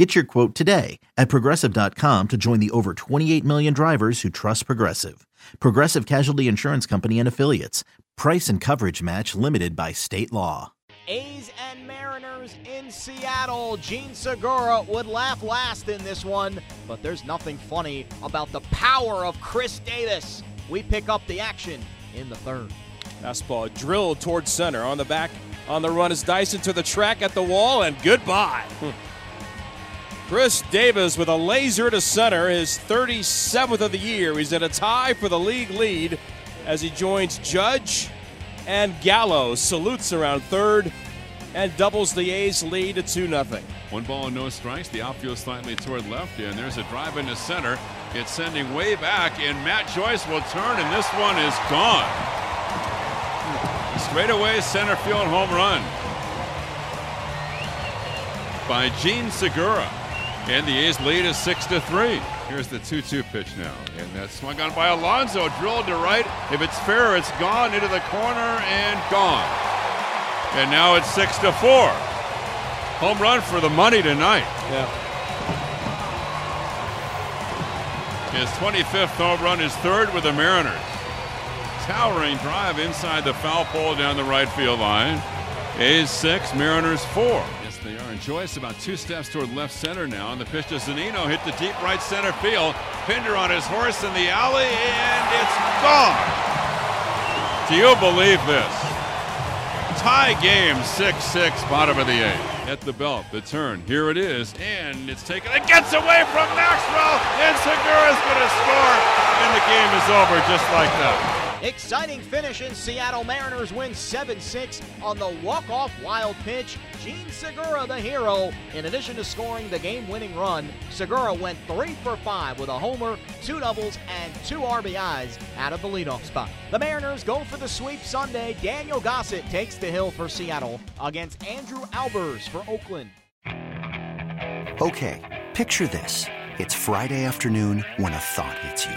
Get your quote today at progressive.com to join the over 28 million drivers who trust Progressive. Progressive Casualty Insurance Company and Affiliates. Price and coverage match limited by state law. A's and Mariners in Seattle. Jean Segura would laugh last in this one, but there's nothing funny about the power of Khris Davis. We pick up the action in the third. Fastball drilled towards center. On the back, on the run is Dyson to the track at the wall, and goodbye. Khris Davis with a laser to center, his 37th of the year. He's at a tie for the league lead as he joins Judge and Gallo. Salutes around third and doubles the A's lead to 2 0. One ball and no strikes. The outfield slightly toward left, and there's a drive into center. It's sending way back, and Matt Joyce will turn, and this one is gone. Straight away center field home run by Jean Segura. And the A's lead is 6 to 3. Here's the 2 2 pitch now. And that's swung on by Alonso, drilled to right. If it's fair, it's gone into the corner and gone. And now it's 6 to 4. Home run for the money tonight. Yeah. His 25th home run, his third with the Mariners. Towering drive inside the foul pole down the right field line. A's 6, Mariners 4. They are. And Joyce about two steps toward left center now. And the pitch to Zunino hit the deep right center field. Pinder on his horse in the alley, and it's gone. Do you believe this? Tie game 6 6, bottom of the eighth. At the belt, the turn. Here it is, and it's taken. It gets away from Maxwell, and Segura's going to score, and the game is over just like that. Exciting finish in Seattle. Mariners win 7 6 on the walk off wild pitch. Jean Segura, the hero. In addition to scoring the game winning run, Segura went 3 for 5 with a homer, two doubles, and two RBIs out of the leadoff spot. The Mariners go for the sweep Sunday. Daniel Gossett takes the hill for Seattle against Andrew Albers for Oakland. Okay, picture this. It's Friday afternoon when a thought hits you.